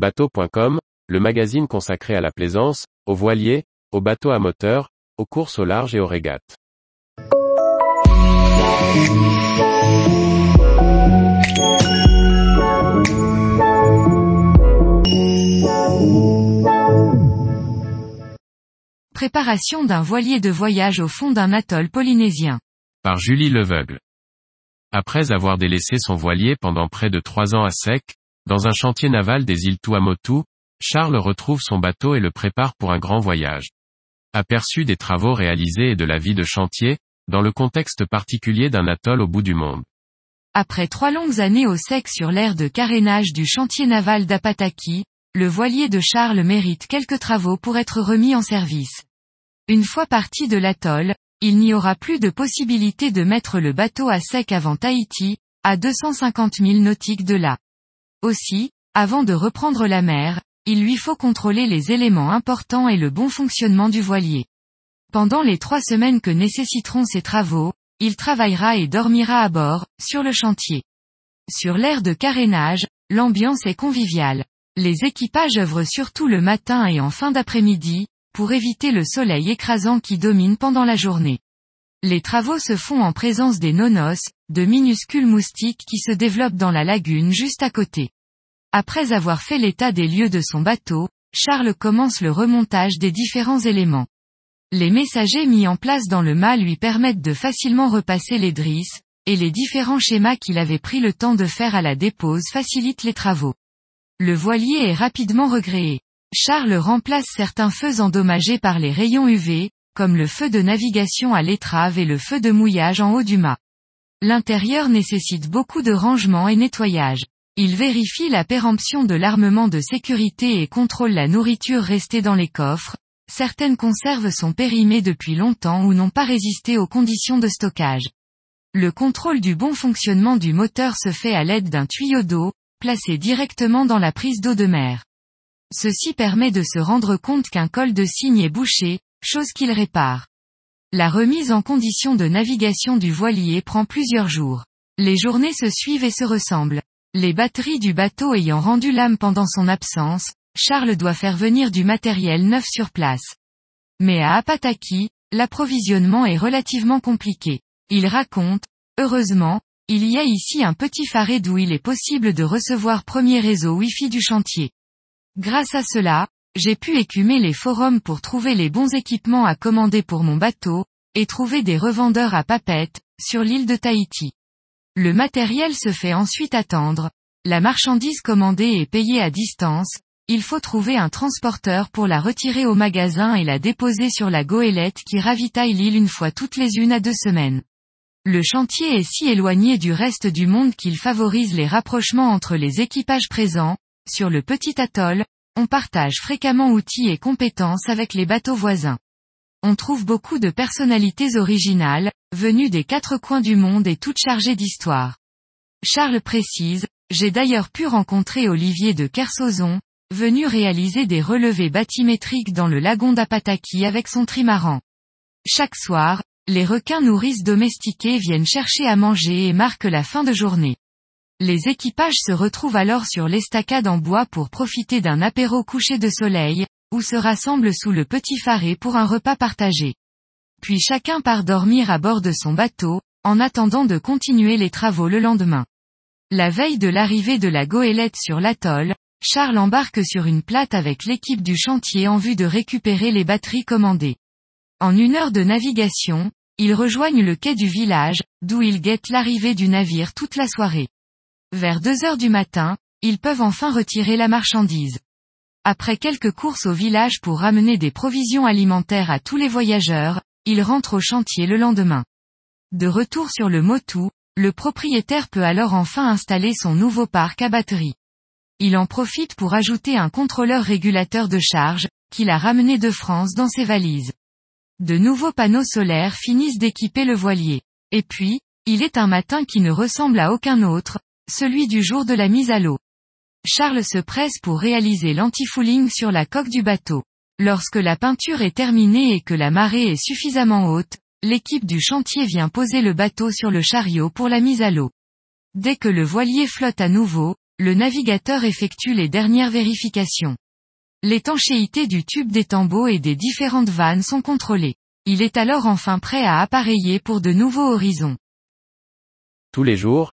Bateau.com, le magazine consacré à la plaisance, aux voiliers, aux bateaux à moteur, aux courses au large et aux régates. Préparation d'un voilier de voyage au fond d'un atoll polynésien. Par Julie Leveugle. Après avoir délaissé son voilier pendant près de trois ans à sec, dans un chantier naval des îles Tuamotu, Charles retrouve son bateau et le prépare pour un grand voyage. Aperçu des travaux réalisés et de la vie de chantier, dans le contexte particulier d'un atoll au bout du monde. Après trois longues années au sec sur l'aire de carénage du chantier naval d'Apataki, le voilier de Charles mérite quelques travaux pour être remis en service. Une fois parti de l'atoll, il n'y aura plus de possibilité de mettre le bateau à sec avant Tahiti, à 250 000 nautiques de là. Aussi, avant de reprendre la mer, il lui faut contrôler les éléments importants et le bon fonctionnement du voilier. Pendant les trois semaines que nécessiteront ces travaux, il travaillera et dormira à bord, sur le chantier. Sur l'aire de carénage, l'ambiance est conviviale. Les équipages œuvrent surtout le matin et en fin d'après-midi, pour éviter le soleil écrasant qui domine pendant la journée. Les travaux se font en présence des nonos, de minuscules moustiques qui se développent dans la lagune juste à côté. Après avoir fait l'état des lieux de son bateau, Charles commence le remontage des différents éléments. Les messagers mis en place dans le mât lui permettent de facilement repasser les drisses, et les différents schémas qu'il avait pris le temps de faire à la dépose facilitent les travaux. Le voilier est rapidement regréé. Charles remplace certains feux endommagés par les rayons UV, comme le feu de navigation à l'étrave et le feu de mouillage en haut du mât. L'intérieur nécessite beaucoup de rangement et nettoyage. Il vérifie la péremption de l'armement de sécurité et contrôle la nourriture restée dans les coffres. Certaines conserves sont périmées depuis longtemps ou n'ont pas résisté aux conditions de stockage. Le contrôle du bon fonctionnement du moteur se fait à l'aide d'un tuyau d'eau, placé directement dans la prise d'eau de mer. Ceci permet de se rendre compte qu'un col de cygne est bouché, chose qu'il répare. La remise en condition de navigation du voilier prend plusieurs jours. Les journées se suivent et se ressemblent. Les batteries du bateau ayant rendu l'âme pendant son absence, Charles doit faire venir du matériel neuf sur place. Mais à Apataki, l'approvisionnement est relativement compliqué. Il raconte, heureusement, il y a ici un petit phare d'où il est possible de recevoir premier réseau Wi-Fi du chantier. Grâce à cela, j'ai pu écumer les forums pour trouver les bons équipements à commander pour mon bateau, et trouver des revendeurs à Papette, sur l'île de Tahiti. Le matériel se fait ensuite attendre, la marchandise commandée est payée à distance, il faut trouver un transporteur pour la retirer au magasin et la déposer sur la goélette qui ravitaille l'île une fois toutes les unes à deux semaines. Le chantier est si éloigné du reste du monde qu'il favorise les rapprochements entre les équipages présents, sur le petit atoll, on partage fréquemment outils et compétences avec les bateaux voisins. On trouve beaucoup de personnalités originales, venues des quatre coins du monde et toutes chargées d'histoire. Charles précise, j'ai d'ailleurs pu rencontrer Olivier de Kersozon, venu réaliser des relevés bathymétriques dans le lagon d'Apataki avec son trimaran. Chaque soir, les requins nourrices domestiqués viennent chercher à manger et marquent la fin de journée. Les équipages se retrouvent alors sur l'estacade en bois pour profiter d'un apéro couché de soleil, ou se rassemblent sous le petit phare pour un repas partagé. Puis chacun part dormir à bord de son bateau, en attendant de continuer les travaux le lendemain. La veille de l'arrivée de la goélette sur l'atoll, Charles embarque sur une plate avec l'équipe du chantier en vue de récupérer les batteries commandées. En une heure de navigation, ils rejoignent le quai du village, d'où ils guettent l'arrivée du navire toute la soirée. Vers deux heures du matin, ils peuvent enfin retirer la marchandise. Après quelques courses au village pour ramener des provisions alimentaires à tous les voyageurs, ils rentrent au chantier le lendemain. De retour sur le Motu, le propriétaire peut alors enfin installer son nouveau parc à batterie. Il en profite pour ajouter un contrôleur régulateur de charge, qu'il a ramené de France dans ses valises. De nouveaux panneaux solaires finissent d'équiper le voilier. Et puis, il est un matin qui ne ressemble à aucun autre, celui du jour de la mise à l'eau. Charles se presse pour réaliser l'antifouling sur la coque du bateau. Lorsque la peinture est terminée et que la marée est suffisamment haute, l'équipe du chantier vient poser le bateau sur le chariot pour la mise à l'eau. Dès que le voilier flotte à nouveau, le navigateur effectue les dernières vérifications. L'étanchéité du tube des tambours et des différentes vannes sont contrôlées. Il est alors enfin prêt à appareiller pour de nouveaux horizons. Tous les jours,